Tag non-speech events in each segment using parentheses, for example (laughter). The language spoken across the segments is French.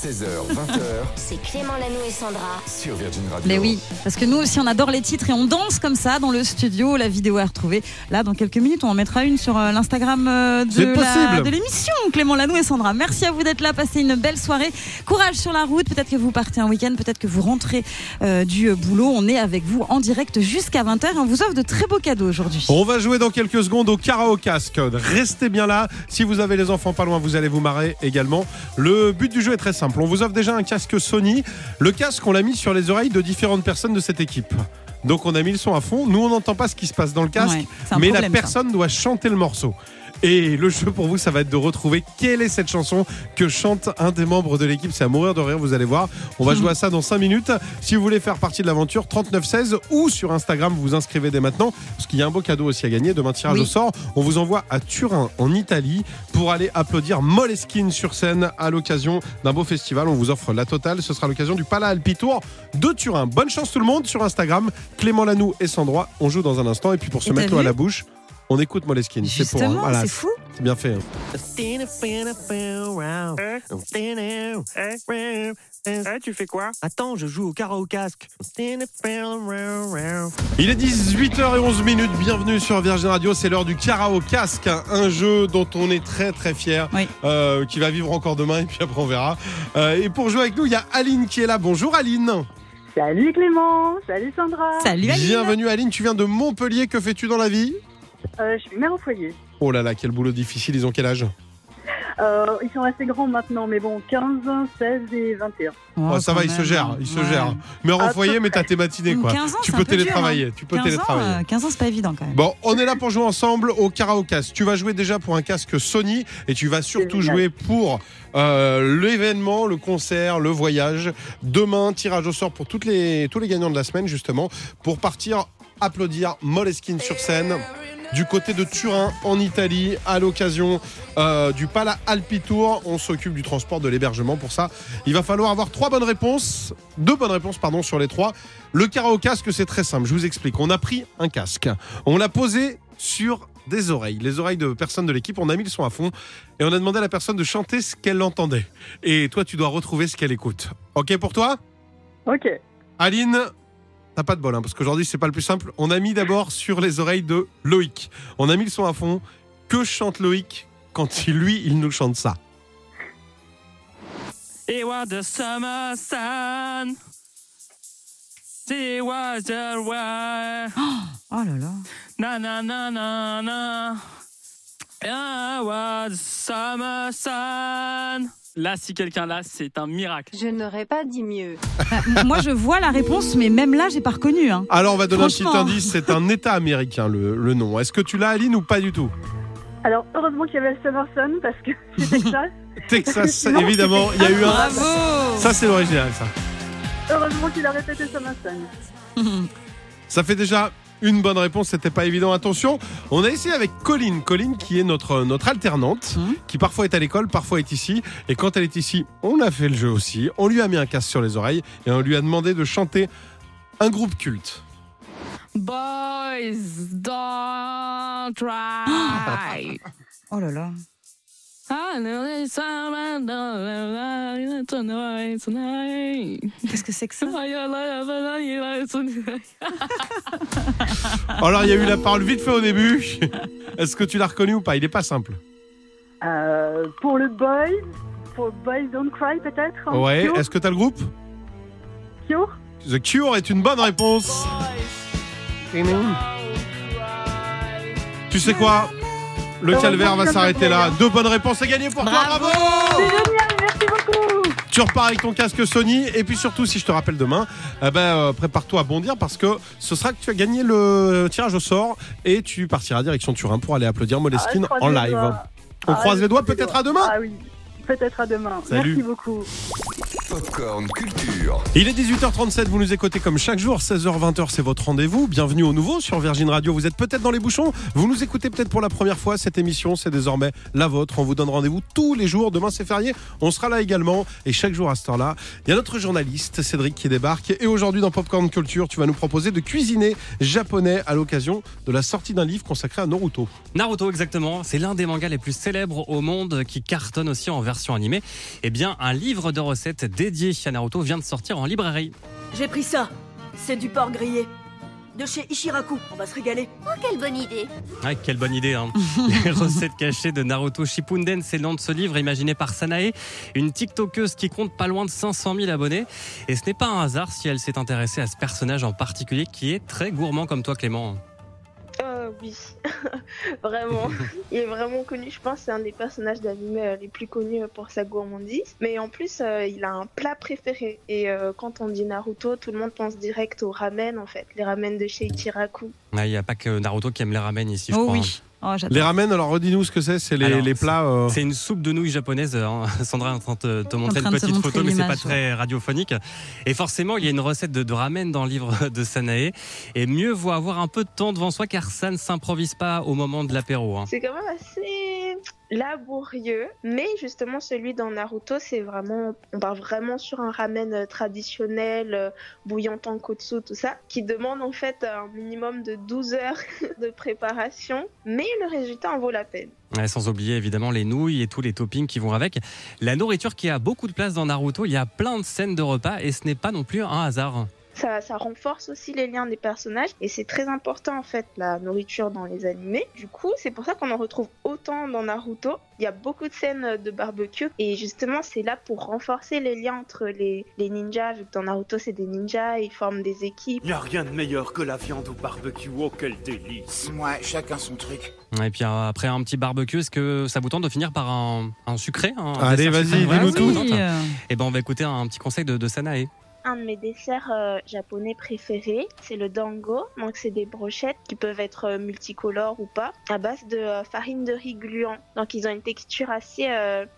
16h, 20h (laughs) C'est Clément Lanou et Sandra. sur Virgin Radio. Mais oui, parce que nous aussi on adore les titres et on danse comme ça dans le studio. La vidéo est retrouvée. Là, dans quelques minutes, on en mettra une sur euh, l'Instagram euh, de l'émission. Clément Lanou et Sandra. Merci à vous d'être là. Passez une belle soirée. Courage sur la route. Peut-être que vous partez un week-end, peut-être que vous rentrez euh, du boulot. On est avec vous en direct jusqu'à 20h et on vous offre de très beaux cadeaux aujourd'hui. On va jouer dans quelques secondes au karaoke casque. Restez bien là. Si vous avez les enfants pas loin, vous allez vous marrer également. Le but du jeu est très simple. On vous offre déjà un casque Sony. Le casque, on l'a mis sur les oreilles de différentes personnes de cette équipe. Donc on a mis le son à fond. Nous, on n'entend pas ce qui se passe dans le casque, Ouais, mais problème, la ça. personne doit chanter le morceau. Et le jeu pour vous, ça va être de retrouver quelle est cette chanson que chante un des membres de l'équipe. C'est à mourir de rire, vous allez voir. On va (laughs) jouer à ça dans 5 minutes. Si vous voulez faire partie de l'aventure, 3916 ou sur Instagram, vous vous inscrivez dès maintenant. Parce qu'il y a un beau cadeau aussi à gagner. Demain, tirage Oui. au sort. On vous envoie à Turin, en Italie, pour aller applaudir Moleskine sur scène à l'occasion d'un beau festival. On vous offre la totale. Ce sera l'occasion du Pala Alpi Tour de Turin. Bonne chance tout le monde sur Instagram. Clément Lanoux et Sandra. On joue dans un instant. Et puis pour se mettre l'eau à la bouche, on écoute Moleskine. C'est pour. Justement, voilà, c'est fou. c'est bien fait. hein. Eh, tu fais quoi? Attends, je joue au karaoke casque. Il est 18h11 minutes, bienvenue sur Virgin Radio, c'est l'heure du karaoke casque, un jeu dont on est très très fier, Oui. euh, qui va vivre encore demain et puis après on verra. Euh, et pour jouer avec nous, il y a Aline qui est là. Bonjour Aline. Salut Clément, salut Sandra. Salut Aline. Bienvenue Aline, tu viens de Montpellier, que fais-tu dans la vie? Euh, je suis mère au foyer. Oh là là, quel boulot difficile, ils ont quel âge Euh, ils sont assez grands maintenant, mais bon, 15, 16 et 21. Oh, Oh, Ça va, ils se gèrent, ils se Ouais. gèrent. Mais en Ah, foyer, mais t'as tes matinées quoi. 15 ans, tu c'est peux un peu dur, télétravailler, hein. tu peux 15 télétravailler. Ans, euh, 15 ans, c'est pas évident quand même. Bon, on est là pour jouer ensemble au karaoke. Tu vas jouer déjà pour un casque Sony et tu vas surtout jouer pour euh, l'événement, le concert, le voyage. Demain, tirage au sort pour toutes les, tous les gagnants de la semaine, justement, pour partir applaudir Moleskine sur scène. Du côté de Turin, en Italie, à l'occasion euh, du Pala Alpi Tour, on s'occupe du transport, de l'hébergement. Pour ça, il va falloir avoir trois bonnes réponses, deux bonnes réponses pardon sur les trois. Le karaoke casque, c'est très simple. Je vous explique. On a pris un casque, on l'a posé sur des oreilles, les oreilles de personnes de l'équipe. On a mis le son à fond et on a demandé à la personne de chanter ce qu'elle entendait. Et toi, tu dois retrouver ce qu'elle écoute. Ok pour toi? Ok, Aline, t'as pas de bol, hein, parce qu'aujourd'hui, c'est pas le plus simple. On a mis d'abord sur les oreilles de Loïc. On a mis le son à fond. Que chante Loïc quand il- lui, il nous chante ça? It was the summer sun. It was the way. Oh là là. Na na na na na. It was the summer sun. Là, si quelqu'un l'a, c'est un miracle. Je n'aurais pas dit mieux. (laughs) Moi, je vois la réponse, mais même là, j'ai pas reconnu. Hein. Alors, on va donner un petit indice. C'est un État américain, le, le nom. Est-ce que tu l'as, Aline, ou pas du tout? Alors heureusement qu'il y avait le Summer Sun parce que c'est Texas. (laughs) Texas, évidemment. Il y a eu un. Bravo Ça, c'est l'original, ça. Heureusement qu'il a répété Summer Sun. Ça fait déjà une bonne réponse, c'était pas évident. Attention, on a essayé avec Colline. Colline qui est notre, notre alternante, Mhm. qui parfois est à l'école, parfois est ici. Et quand elle est ici, on a fait le jeu aussi. On lui a mis un casque sur les oreilles et on lui a demandé de chanter un groupe culte. Boys, don't try. (gasps) Oh là là. Qu'est-ce que c'est que ça (laughs) Alors, il y a eu la parole vite fait au début. Est-ce que tu l'as reconnu ou pas? Il est pas simple. Euh, pour le Boys, pour Boys Don't Cry peut-être? Hein, Ouais, Cure, est-ce que t'as le groupe? Cure? The Cure est une bonne réponse. Tu sais quoi? Le calvaire va s'arrêter là. Deux bonnes réponses, c'est gagné pour toi. Bravo C'est génial, merci beaucoup Tu repars avec ton casque Sony et puis surtout si je te rappelle demain, eh ben, euh, prépare-toi à bondir parce que ce sera que tu as gagné le tirage au sort et tu partiras direction Turin pour aller applaudir Moleskine Ah, en live. doigts. On Ah, croise je les doigts peut-être à demain Ah oui, peut-être à demain. Salut. Merci beaucoup. Popcorn Culture. Il est 18h37, vous nous écoutez comme chaque jour, 16h-20h, c'est votre rendez-vous. Bienvenue au nouveau sur Virgin Radio. Vous êtes peut-être dans les bouchons, vous nous écoutez peut-être pour la première fois. Cette émission, c'est désormais la vôtre. On vous donne rendez-vous tous les jours. Demain, c'est férié. On sera là également. Et chaque jour à cette heure-là, il y a notre journaliste, Cédric, qui débarque. Et aujourd'hui, dans Popcorn Culture, tu vas nous proposer de cuisiner japonais à l'occasion de la sortie d'un livre consacré à Naruto. Naruto, exactement. C'est l'un des mangas les plus célèbres au monde qui cartonne aussi en version animée. Eh bien, un livre de recettes dédié à Naruto vient de sortir en librairie. J'ai pris ça. C'est du porc grillé. De chez Ishiraku. On va se régaler. Oh, quelle bonne idée. Ah, quelle bonne idée, hein. (laughs) Les recettes cachées de Naruto Shippuden, c'est le nom de ce livre imaginé par Sanae, une TikTokeuse qui compte pas loin de 500 000 abonnés. Et ce n'est pas un hasard si elle s'est intéressée à ce personnage en particulier qui est très gourmand comme toi, Clément. Oui, (laughs) vraiment. (laughs) Il est vraiment connu, je pense, c'est un des personnages d'anime euh, les plus connus euh, pour sa gourmandise. Mais en plus, euh, il a un plat préféré. Et euh, quand on dit Naruto, tout le monde pense direct au ramen, en fait. Les ramen de chez Ichiraku. Ah, Il n'y a pas que Naruto qui aime les ramen ici, je Oh crois. hein. Oh. Les ramen, alors redis-nous ce que c'est. C'est les, plats. euh, C'est une soupe de nouilles japonaise. hein. (laughs) Sandra est en train de te, montrer une petite montrer photo, mais c'est pas très radiophonique. Et forcément, il y a une recette de, de ramen dans le livre de Sanae. Et mieux vaut avoir un peu de temps devant soi, car ça ne s'improvise pas au moment de l'apéro. hein. C'est quand même assez laborieux. Mais justement, celui dans Naruto, c'est vraiment. On part vraiment sur un ramen euh, traditionnel, euh, bouillant tonkotsu, tout ça, qui demande en fait un minimum de 12 heures (laughs) de préparation. Mais le résultat en vaut la peine. Sans oublier évidemment les nouilles et tous les toppings qui vont avec. La nourriture qui a beaucoup de place dans Naruto, il y a plein de scènes de repas et ce n'est pas non plus un hasard. Ça, ça renforce aussi les liens des personnages et c'est très important en fait la nourriture dans les animés. Du coup, c'est pour ça qu'on en retrouve autant dans Naruto. Il y a beaucoup de scènes de barbecue et justement c'est là pour renforcer les liens entre les, les ninjas. Vu que dans Naruto c'est des ninjas, ils forment des équipes. Y a rien de meilleur que la viande au barbecue, oh quel délice Ouais, chacun son truc. Et puis euh, après un petit barbecue, est-ce que ça vous tente de finir par un, un sucré un Allez, vas-y, dis-nous tout. euh, Eh ben on va écouter un petit conseil de, de Sanae. Un de mes desserts euh, japonais préférés, c'est le dango. Donc c'est des brochettes qui peuvent être euh, multicolores ou pas, à base de euh, farine de riz gluant. Donc ils ont une texture assez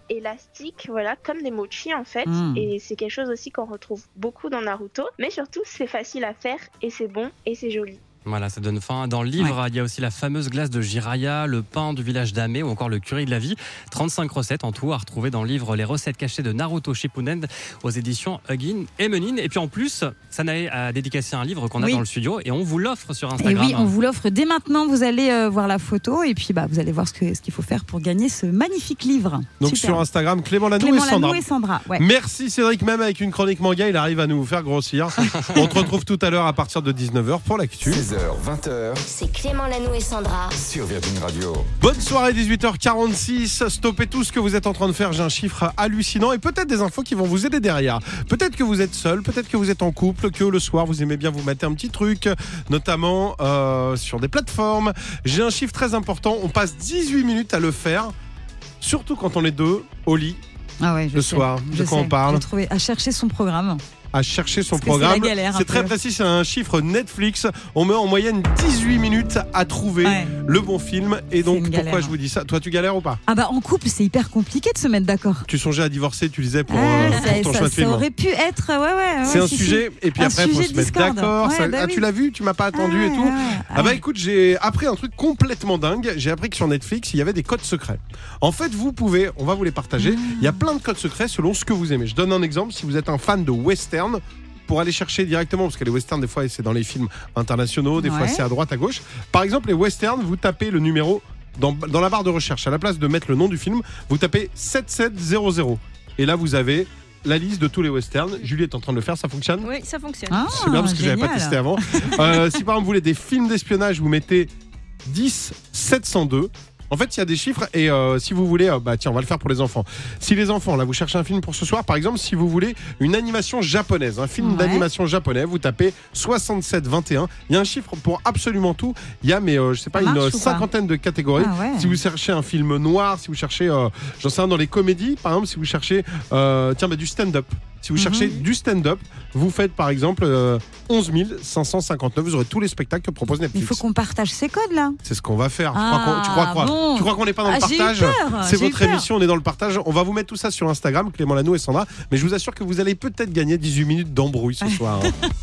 élastique, voilà, comme des mochi en fait. Mm. Et c'est quelque chose aussi qu'on retrouve beaucoup dans Naruto. Mais surtout c'est facile à faire et c'est bon et c'est joli. Voilà, ça donne faim. Dans le livre, il y a aussi la fameuse glace de Jiraya, le pain du village d'Ame ou encore le curry de la vie. 35 recettes en tout à retrouver dans le livre Les recettes cachées de Naruto Shippuden aux éditions Huggin et Menin. Et puis en plus, Sanae a dédicacé un livre qu'on a Oui. dans le studio et on vous l'offre sur Et Instagram. oui, on vous l'offre dès maintenant. Vous allez euh, voir la photo et puis bah, vous allez voir ce que- ce qu'il faut faire pour gagner ce magnifique livre. donc Super. sur Instagram, Clément Lanou Clément et Sandra. Lanoux et Sandra. Ouais. Merci Cédric, même avec une chronique manga, il arrive à nous faire grossir. (laughs) On te retrouve tout à l'heure à partir de 19h pour l'actu. 16h, 20h C'est Clément Lanoux et Sandra. sur Virgin Radio. Bonne soirée, 18h46. Stoppez tout ce que vous êtes en train de faire. J'ai un chiffre hallucinant et peut-être des infos qui vont vous aider derrière. Peut-être que vous êtes seul, peut-être que vous êtes en couple, que le soir vous aimez bien vous mettre un petit truc, notamment euh, sur des plateformes. J'ai un chiffre très important. On passe 18 minutes à le faire, surtout quand on est deux au lit Ah ouais, je le sais. soir. Je De quoi sais. on parle à chercher son programme. À chercher son Parce programme. C'est très peu. précis, c'est un chiffre Netflix. On met en moyenne 18 minutes à trouver Ouais. le bon film. Et donc, pourquoi je vous dis ça Toi, tu galères ou pas Ah bah en couple, c'est hyper compliqué de se mettre d'accord. Tu songeais à divorcer, tu disais, pour, Ah, euh, ça, ton ça- choix de ça film. aurait pu être, ouais, ouais. ouais, C'est un si, sujet, et puis Un après, faut se mettre d'accord. Ouais, Ça- bah ah, oui. tu l'as vu Tu m'as pas attendu Ah et tout Ah ouais. bah écoute, j'ai appris un truc complètement dingue. J'ai appris que sur Netflix, il y avait des codes secrets. En fait, vous pouvez, on va vous les partager. Il y a plein de codes secrets selon ce que vous aimez. Je donne un exemple. Si vous êtes un fan de western, pour aller chercher directement, parce que les westerns, des fois, c'est dans les films internationaux, des fois, c'est à droite, à gauche. Par exemple, les westerns, vous tapez le numéro dans, dans la barre de recherche. À la place de mettre le nom du film, vous tapez 7700. Et là, vous avez la liste de tous les westerns. Julie est en train de le faire, ça fonctionne? Oui, ça fonctionne. Ah, c'est bien parce que j'avais pas testé avant. Euh, si par exemple vous voulez des films d'espionnage, vous mettez 10 702. En fait, il y a des chiffres et euh, si vous voulez, euh, bah tiens, on va le faire pour les enfants. Si les enfants, là, vous cherchez un film pour ce soir, par exemple, si vous voulez une animation japonaise, un film Ouais. d'animation japonais, vous tapez 6721. Il y a un chiffre pour absolument tout. Il y a, mais euh, je sais pas, une pas cinquantaine de catégories. Ah ouais. Si vous cherchez un film noir, si vous cherchez, euh, j'en sais rien, dans les comédies, par exemple, si vous cherchez, tiens, bah, du stand-up. Si vous Mhm. cherchez du stand-up, vous faites par exemple euh, 11 559. Vous aurez tous les spectacles que propose Il Netflix. faut qu'on partage ces codes là. C'est ce qu'on va faire. Tu Ah, crois qu'on- tu crois quoi? bon. Tu crois qu'on n'est pas dans Ah, le eu partage? C'est votre émission, on est dans le partage. On va vous mettre tout ça sur Instagram, Clément Lanou et Sandra. Mais je vous assure que vous allez peut-être gagner 18 minutes d'embrouille ce soir. hein. (laughs)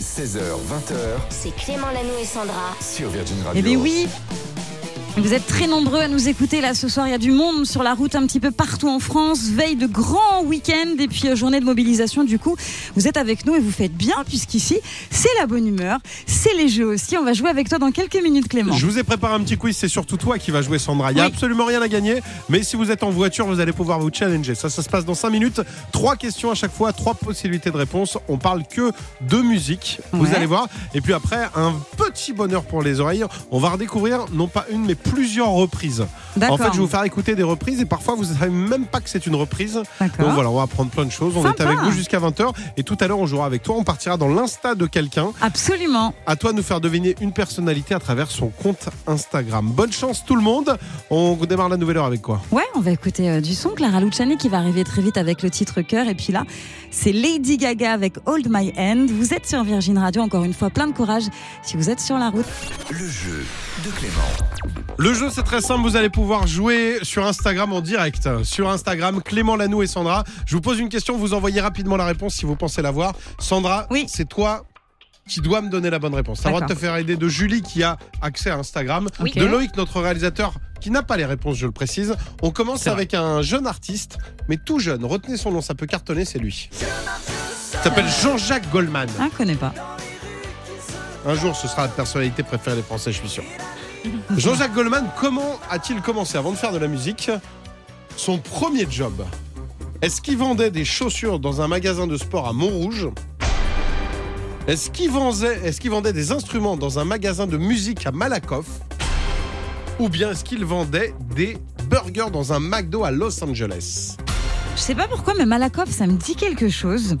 16h, 20h C'est Clément Lanou et Sandra. sur Virgin Radio. Eh bien oui vous êtes très nombreux à nous écouter là ce soir. Il y a du monde sur la route un petit peu partout en France. Veille de grand week-end et puis euh, journée de mobilisation. Du coup, vous êtes avec nous et vous faites bien puisqu'ici, c'est la bonne humeur. C'est les jeux aussi. On va jouer avec toi dans quelques minutes, Clément. Je vous ai préparé un petit quiz, c'est surtout toi qui va jouer Sandra. Il n'y a Oui. absolument rien à gagner, mais si vous êtes en voiture, vous allez pouvoir vous challenger. Ça, ça se passe dans 5 minutes. Trois questions à chaque fois, trois possibilités de réponse. On parle que de musique, vous Ouais. allez voir. Et puis après, un petit bonheur pour les oreilles. On va redécouvrir non pas une, mais plusieurs reprises. En fait, je vais vous faire écouter des reprises et parfois vous ne savez même pas que c'est une reprise. Donc voilà, on va apprendre plein de choses. On Sympa. est avec vous jusqu'à 20h et tout à l'heure on jouera avec toi. On partira dans l'insta de quelqu'un. Absolument. À toi de nous faire deviner une personnalité à travers son compte Instagram. Bonne chance tout le monde. On démarre la nouvelle heure avec quoi? Ouais, on va écouter euh, du son. Clara Luciani qui va arriver très vite avec le titre cœur. Et puis là, c'est Lady Gaga avec Hold My Hand. Vous êtes sur Virgin Radio. Encore une fois, plein de courage si vous êtes sur la route. Le jeu de Clément. Le jeu c'est très simple, vous allez pouvoir jouer sur Instagram en direct. Sur Instagram, Clément Lanou et Sandra. Je vous pose une question, vous envoyez rapidement la réponse si vous pensez l'avoir. Sandra, Oui. c'est toi qui dois me donner la bonne réponse. Droit de te faire aider de Julie qui a accès à Instagram, de Loïc, notre réalisateur, qui n'a pas les réponses, je le précise. On commence avec un jeune artiste, mais tout jeune. Retenez son nom, ça peut cartonner, c'est lui. Il s'appelle Jean-Jacques Goldman. Ah, je connais pas. Un jour, ce sera la personnalité préférée des Français, je suis sûr. Jean-Jacques Goldman, comment a-t-il commencé? Avant de faire de la musique Son premier job. Est-ce qu'il vendait des chaussures dans un magasin de sport à Montrouge? Est-ce qu'il vendait, est qu'il vendait des instruments dans un magasin de musique à Malakoff? Ou bien est-ce qu'il vendait des burgers dans un McDo à Los Angeles Je sais pas pourquoi, mais Malakoff, ça me dit quelque chose.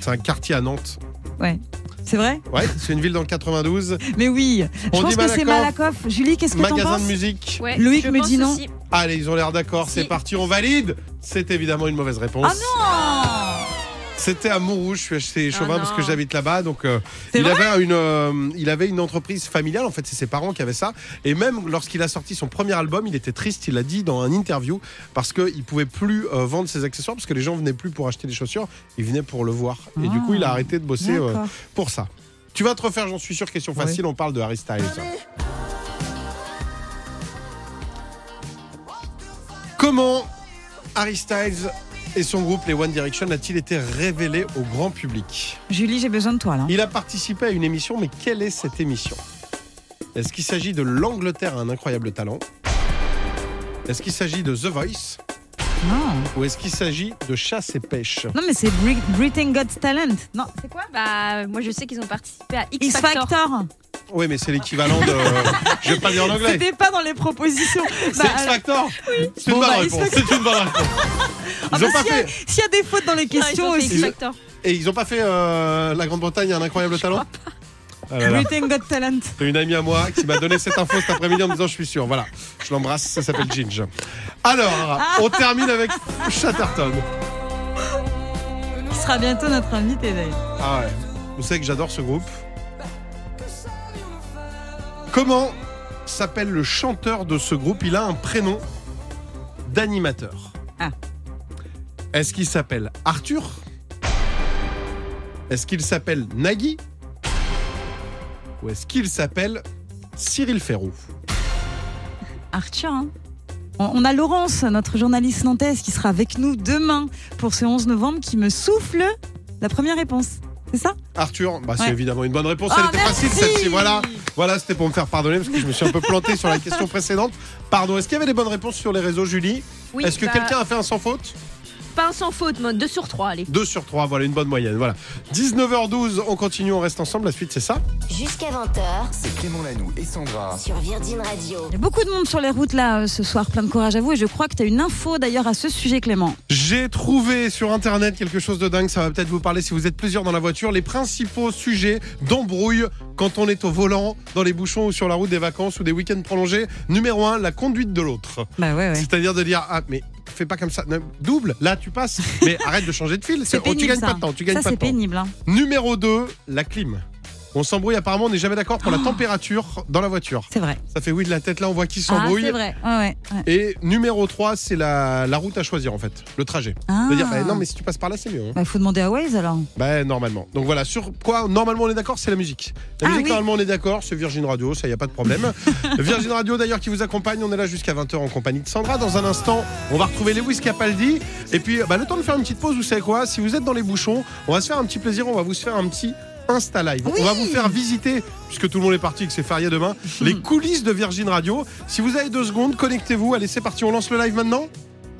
C'est un quartier à Nantes. Ouais. C'est vrai Ouais, c'est une ville dans le 92. (laughs) Mais oui. On je pense dit que c'est Malakoff. Julie, qu'est-ce que t'en Magasin penses de musique. Ouais, Loïc je me pense dit non. aussi. Allez, ils ont l'air d'accord, c'est parti, on valide. C'est évidemment une mauvaise réponse. Ah non C'était à Montrouge, je suis chez Chauvin Ah parce que j'habite là-bas. Donc, euh, il, avait une, euh, il avait une entreprise familiale, en fait, c'est ses parents qui avaient ça. Et même lorsqu'il a sorti son premier album, il était triste, il l'a dit dans un interview, parce qu'il ne pouvait plus euh, vendre ses accessoires, parce que les gens venaient plus pour acheter des chaussures, ils venaient pour le voir. Et du Ah. coup, il a arrêté de bosser pour ça. Tu vas te refaire, j'en suis sûr, question Oui. facile, on parle de Harry Styles. Comment Harry Styles et son groupe, les One Direction, a-t-il été révélé au grand public Julie, j'ai besoin de toi là. Il a participé à une émission, mais quelle est cette émission? Est-ce qu'il s'agit de l'Angleterre a un incroyable talent? Est-ce qu'il s'agit de The Voice? Non. Ou est-ce qu'il s'agit de Chasse et Pêche? Non, mais c'est Bri- Britain Got Talent. Non, c'est quoi? Bah, moi je sais qu'ils ont participé à X, X Factor. Factor. Oui, mais c'est l'équivalent de. Je vais pas dire en anglais. C'était pas dans les propositions. (laughs) C'est Bah, X Factor C'est une Bon, bonne (laughs) bah, réponse. C'est une bonne réponse. Ah Ils bah, ont pas s'il y a- fait. S'il y a des fautes dans les Non, ils questions ont fait aussi. X Factor. Et ils ont pas fait euh, la Grande-Bretagne a un incroyable talent Ah là là. Britain Got Talent. C'est une amie à moi qui m'a donné cette info cet après-midi en me disant je suis sûr. Voilà, je l'embrasse, ça s'appelle Ginge. Alors, on termine avec Chatterton. Qui sera bientôt notre invité d'ailleurs. Ah ouais, vous savez que j'adore ce groupe. Comment s'appelle le chanteur de ce groupe? Il a un prénom d'animateur. Ah. Est-ce qu'il s'appelle Arthur? Est-ce qu'il s'appelle Nagui? Ou est-ce qu'il s'appelle Cyril Ferrou? Arthur, hein. On on a Laurence, notre journaliste nantaise, qui sera avec nous demain pour ce 11 novembre, qui me souffle la première réponse. C'est ça Arthur, bah, c'est Ouais. évidemment une bonne réponse. Elle était merci. facile celle-ci. Voilà, voilà c'était pour me faire pardonner parce que je me suis un peu planté sur la question précédente. Pardon, est-ce qu'il y avait des bonnes réponses sur les réseaux, Julie Oui, Est-ce que bah, quelqu'un a fait un sans faute? Pas un sans faute, mode 2 sur 3, allez. 2 sur 3, voilà une bonne moyenne. Voilà. 19h12, on continue, on reste ensemble. La suite, c'est ça? Jusqu'à 20h C'est Clément Lanoux et Sandra. sur Virgin Radio. Il y a beaucoup de monde sur les routes là euh, ce soir, plein de courage à vous. Et je crois que tu as une info d'ailleurs à ce sujet, Clément. J'ai trouvé sur internet quelque chose de dingue, ça va peut-être vous parler si vous êtes plusieurs dans la voiture, les principaux sujets d'embrouille quand on est au volant, dans les bouchons ou sur la route des vacances ou des week-ends prolongés. Numéro 1, la conduite de l'autre. Bah ouais, ouais. C'est-à-dire de dire ah mais fais pas comme ça. Double, là tu passes. Mais (laughs) arrête de changer de fil. C'est oh, tu pénible, gagnes ça. pas de temps. Tu gagnes Ça, pas de temps. pénible. hein. Numéro 2, la clim. On s'embrouille apparemment, on n'est jamais d'accord pour la température dans la voiture. C'est vrai. Ça fait oui de la tête là, on voit qui Ah, s'embrouille. c'est vrai. Ouais. Et numéro 3, c'est la, la route à choisir en fait, le trajet. Ah. De dire, bah, non mais si tu passes par là, c'est mieux. hein. Bah, il faut demander à Waze alors. Bah normalement. Donc voilà, sur quoi normalement on est d'accord, c'est la musique. La Ah, musique oui. normalement on est d'accord, c'est Virgin Radio, ça y a pas de problème. (laughs) Virgin Radio d'ailleurs qui vous accompagne, on est là jusqu'à 20h en compagnie de Sandra. Dans un instant, on va retrouver Lewis Capaldi et puis bah, le temps de faire une petite pause, vous savez quoi? Si vous êtes dans les bouchons, on va se faire un petit plaisir, on va vous se faire un petit Insta Live. Oui. On va vous faire visiter, puisque tout le monde est parti, que c'est férié demain, (laughs) les coulisses de Virgin Radio. Si vous avez deux secondes, connectez-vous. Allez, c'est parti, on lance le live maintenant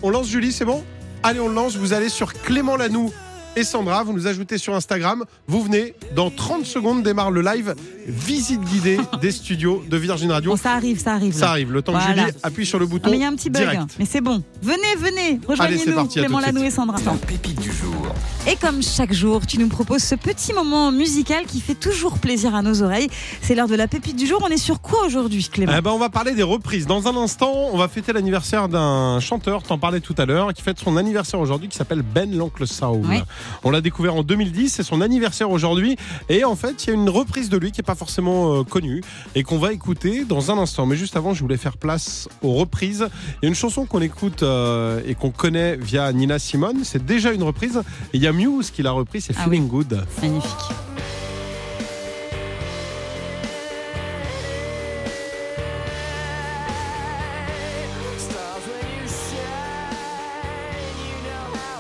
On lance Julie, c'est bon? Allez, on le lance. Vous allez sur Clément Lanoux et Sandra. Vous nous ajoutez sur Instagram. Vous venez. Dans 30 secondes démarre le live. Visite guidée (laughs) des studios de Virgin Radio. Bon, ça arrive, ça arrive. Ça arrive. Le temps Voilà. que Julie appuie sur le Ah, bouton. mais il y a un petit bug, direct. mais c'est bon. Venez, venez, Allez, c'est rejoignez-nous, Clément tout de Lanou suite. et Sandra. Pépite du. Et comme chaque jour, tu nous proposes ce petit moment musical qui fait toujours plaisir à nos oreilles. C'est l'heure de la pépite du jour. On est sur quoi aujourd'hui, Clément Eh ben, on va parler des reprises. Dans un instant, on va fêter l'anniversaire d'un chanteur, t'en parlais tout à l'heure, qui fête son anniversaire aujourd'hui, qui s'appelle Ben l'Oncle Saul. Ouais. On l'a découvert en 2010, c'est son anniversaire aujourd'hui. Et en fait, il y a une reprise de lui qui n'est pas forcément euh, connue et qu'on va écouter dans un instant. Mais juste avant, je voulais faire place aux reprises. Il y a une chanson qu'on écoute euh, et qu'on connaît via Nina Simone. C'est déjà une reprise. Et il y a Muse qui l'a repris, c'est Ah Feeling Good. Magnifique.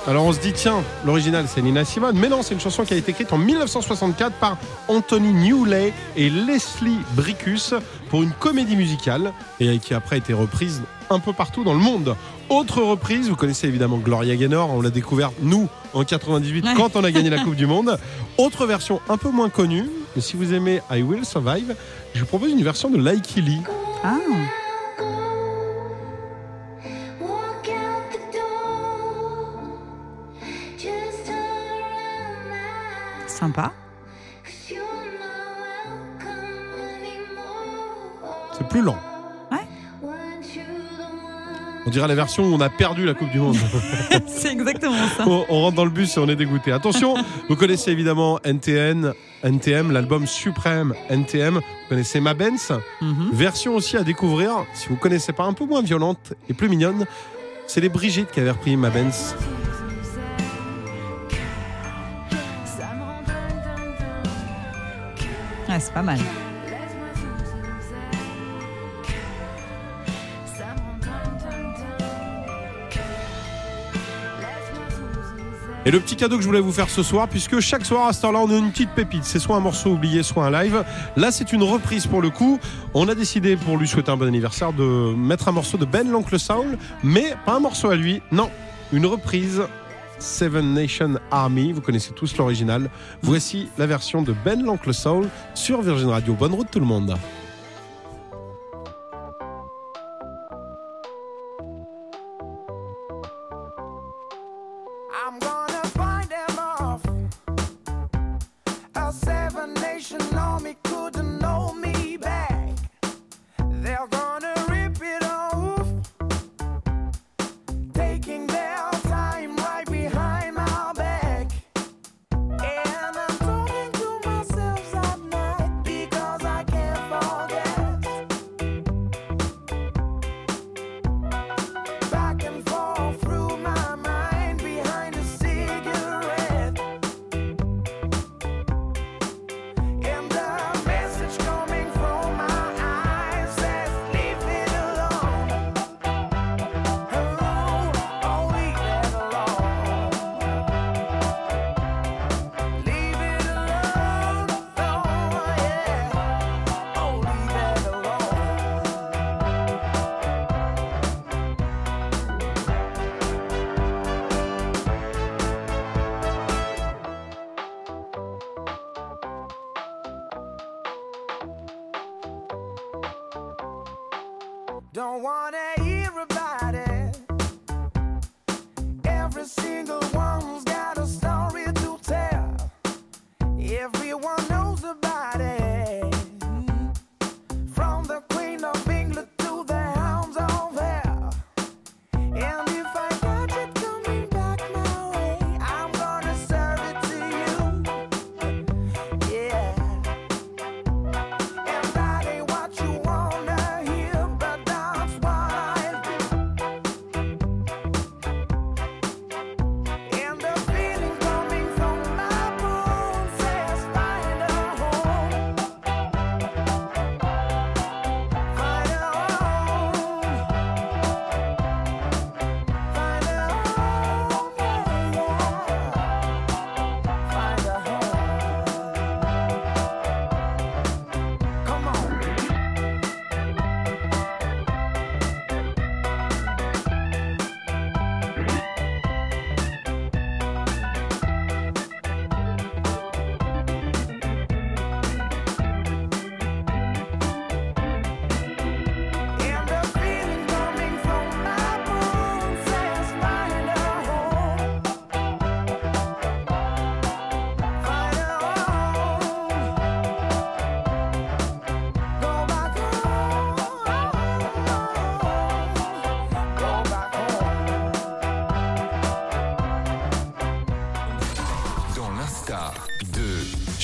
Alors on se dit tiens, l'original c'est Nina Simone, mais non, c'est une chanson qui a été écrite en 1964 par Anthony Newley et Leslie Bricus pour une comédie musicale et qui après a été reprise un peu partout dans le monde. Autre reprise, vous connaissez évidemment Gloria Gaynor, on l'a découvert nous en 98 Ouais. quand on a gagné la Coupe du Monde. (laughs) Autre version un peu moins connue, mais si vous aimez I Will Survive, je vous propose une version de Likey Lee. Ah, sympa. C'est plus lent. Ouais. On dirait la version où on a perdu la Coupe du Monde. (laughs) C'est exactement ça. on, on rentre dans le bus et on est dégoûté. Attention, vous connaissez évidemment NTN, NTM, l'album suprême NTM. Vous connaissez Ma Benz, Mhm. version aussi à découvrir. Si vous connaissez pas, un peu moins violente et plus mignonne. C'est les Brigitte qui avaient repris Ma Benz. C'est pas mal. Et le petit cadeau que je voulais vous faire ce soir, puisque chaque soir à cette heure-là, on a une petite pépite. C'est soit un morceau oublié, soit un live. Là, c'est une reprise pour le coup. On a décidé, pour lui souhaiter un bon anniversaire, de mettre un morceau de Ben l'Oncle Saul, mais pas un morceau à lui. Non, une reprise. Seven Nation Army, vous connaissez tous l'original. Voici la version de Ben l'Oncle Soul sur Virgin Radio. Bonne route tout le monde.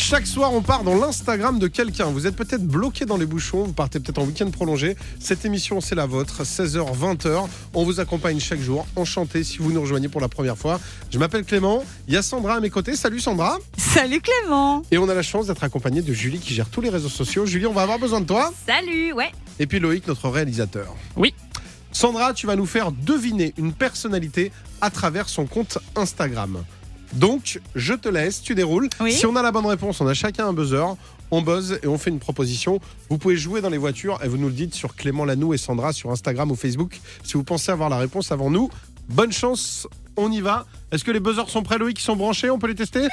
Chaque soir, on part dans l'Instagram de quelqu'un. Vous êtes peut-être bloqué dans les bouchons, vous partez peut-être en week-end prolongé. Cette émission, c'est la vôtre, 16h, 20h. On vous accompagne chaque jour. Enchanté si vous nous rejoignez pour la première fois. Je m'appelle Clément, il y a Sandra à mes côtés. Salut Sandra. Salut Clément. Et on a la chance d'être accompagné de Julie qui gère tous les réseaux sociaux. Julie, on va avoir besoin de toi. Salut, ouais. Et puis Loïc, notre réalisateur. Oui. Sandra, tu vas nous faire deviner une personnalité à travers son compte Instagram. Donc, je te laisse, tu déroules. Oui. Si on a la bonne réponse, on a chacun un buzzer. On buzz et on fait une proposition. Vous pouvez jouer dans les voitures et vous nous le dites sur Clément Lanoux et Sandra sur Instagram ou Facebook si vous pensez avoir la réponse avant nous. Bonne chance, on y va. Est-ce que les buzzers sont prêts, Loïc? Ils sont branchés On peut les tester?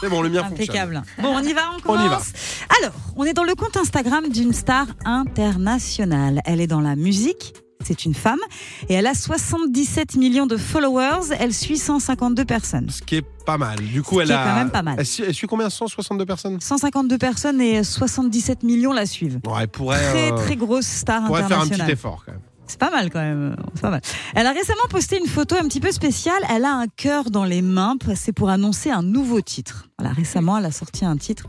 C'est bon, le mien fonctionne. Impeccable. Bon, on y va, on On commence. y va. Alors, on est dans le compte Instagram d'une star internationale. Elle est dans la musique. C'est une femme et elle a 77 millions de followers. Elle suit 152 personnes. Ce qui est pas mal. Du coup, Ce elle qui est a. quand même pas mal. Elle suit, elle suit combien? 162 personnes? 152 personnes et 77 millions la suivent. Ouais, elle pourrait. Très euh, très grosse star pourrait faire un internationale. petit effort quand même. C'est pas mal quand même. C'est pas mal. Elle a récemment posté une photo un petit peu spéciale. Elle a un cœur dans les mains. C'est pour annoncer un nouveau titre. Voilà, récemment, elle a sorti un titre.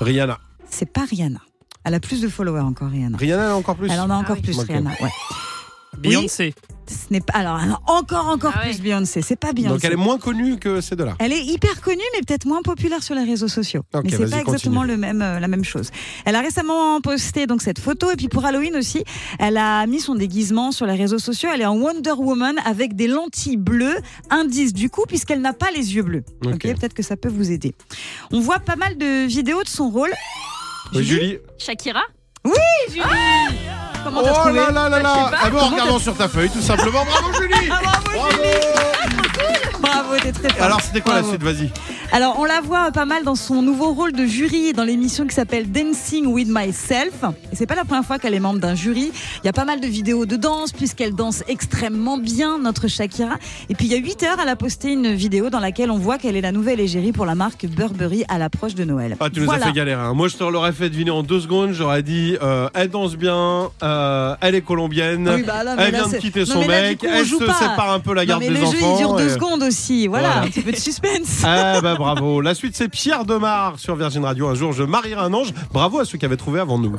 Rihanna. C'est pas Rihanna. Elle a plus de followers encore, Rihanna. Rihanna, elle a encore plus Elle en a encore oui. plus. Rihanna. Ouais. (laughs) Beyoncé. Ce n'est pas. Alors, elle a encore, encore Ah ouais. plus Beyoncé. C'est pas Beyoncé. Donc elle est moins connue que ces deux-là. Elle est hyper connue, mais peut-être moins populaire sur les réseaux sociaux. Ok, mais c'est pas exactement le même, euh, la même chose. Elle a récemment posté donc cette photo et puis pour Halloween aussi, elle a mis son déguisement sur les réseaux sociaux. Elle est en Wonder Woman avec des lentilles bleues, indice du coup puisqu'elle n'a pas les yeux bleus. Ok. Ok, peut-être que ça peut vous aider. On voit pas mal de vidéos de son rôle. Oui, Julie. Shakira Julie Comment Oh t'as trouvé là là là là. Ah bon, en regardant sur ta feuille, tout simplement. Bravo Julie (laughs) Bravo Bravo, t'es très fort. Alors c'était quoi la suite Vas-y. Alors, on la voit pas mal dans son nouveau rôle de jury dans l'émission qui s'appelle Dancing with Myself. Et c'est pas la première fois qu'elle est membre d'un jury. Il y a pas mal de vidéos de danse puisqu'elle danse extrêmement bien, notre Shakira. Et puis, il y a 8 heures, elle a posté une vidéo dans laquelle on voit qu'elle est la nouvelle égérie pour la marque Burberry à l'approche de Noël. Ah, tu nous Voilà. as fait galérer. hein. Moi, je te l'aurais fait deviner en deux secondes. J'aurais dit, euh, elle danse bien, euh, elle est colombienne, Ah oui, bah là, elle là, vient de quitter Non, son là, mec, coup, elle joue se pas. sépare un peu la garde non, mais des le enfants. jeu, il dure deux et- secondes aussi. Voilà, Voilà. un petit peu de suspense. (laughs) Ah bah bravo. La suite, c'est Pierre Demar sur Virgin Radio. Un jour, je marierai un ange. Bravo à ceux qui avaient trouvé avant nous.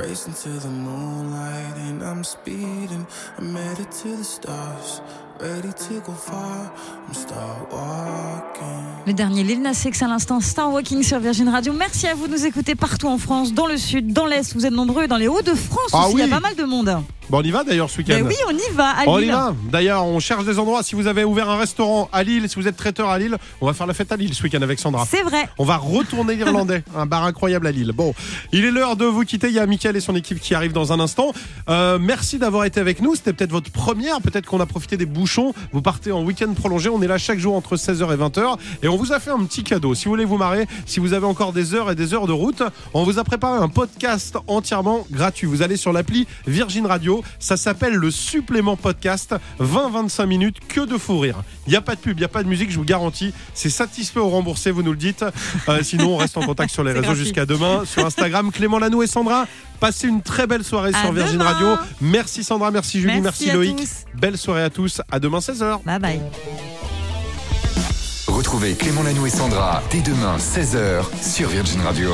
Le dernier Lil Nas X à l'instant, Star Walking sur Virgin Radio. Merci à vous de nous écouter partout en France, dans le sud, dans l'est. Vous êtes nombreux, dans les Hauts-de-France Ah aussi. Il y a pas mal de monde. Bon, on y va d'ailleurs ce week-end. Ben oui, on y va. À On y va. D'ailleurs, on cherche des endroits. Si vous avez ouvert un restaurant à Lille, si vous êtes traiteur à Lille, on va faire la fête à Lille ce week-end avec Sandra. C'est vrai. On va retourner l'Irlandais, (laughs) un bar incroyable à Lille. Bon, il est l'heure de vous quitter. Il y a Mickaël et son équipe qui arrivent dans un instant. Euh, merci d'avoir été avec nous. C'était peut-être votre première. Peut-être qu'on a profité des bouchons. Vous partez en week-end prolongé. On est là chaque jour entre 16h et 20h. Et on vous a fait un petit cadeau. Si vous voulez vous marrer, si vous avez encore des heures et des heures de route, on vous a préparé un podcast entièrement gratuit. Vous allez sur l'appli Virgin Radio. Ça s'appelle le supplément podcast. 20-25 minutes que de fou rire. Il n'y a pas de pub, il n'y a pas de musique, je vous garantis. C'est satisfait ou remboursé, vous nous le dites. Euh, sinon, on reste en contact sur les (laughs) réseaux jusqu'à demain. Sur Instagram, Clément Lanou et Sandra. Passez une très belle soirée À sur Virgin demain. Radio. Merci Sandra, merci Julie, Merci merci, à Loïc. tous. Belle soirée à tous. À demain 16h. Bye bye. Retrouvez Clément Lanoux et Sandra dès demain 16h sur Virgin Radio.